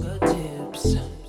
good tips.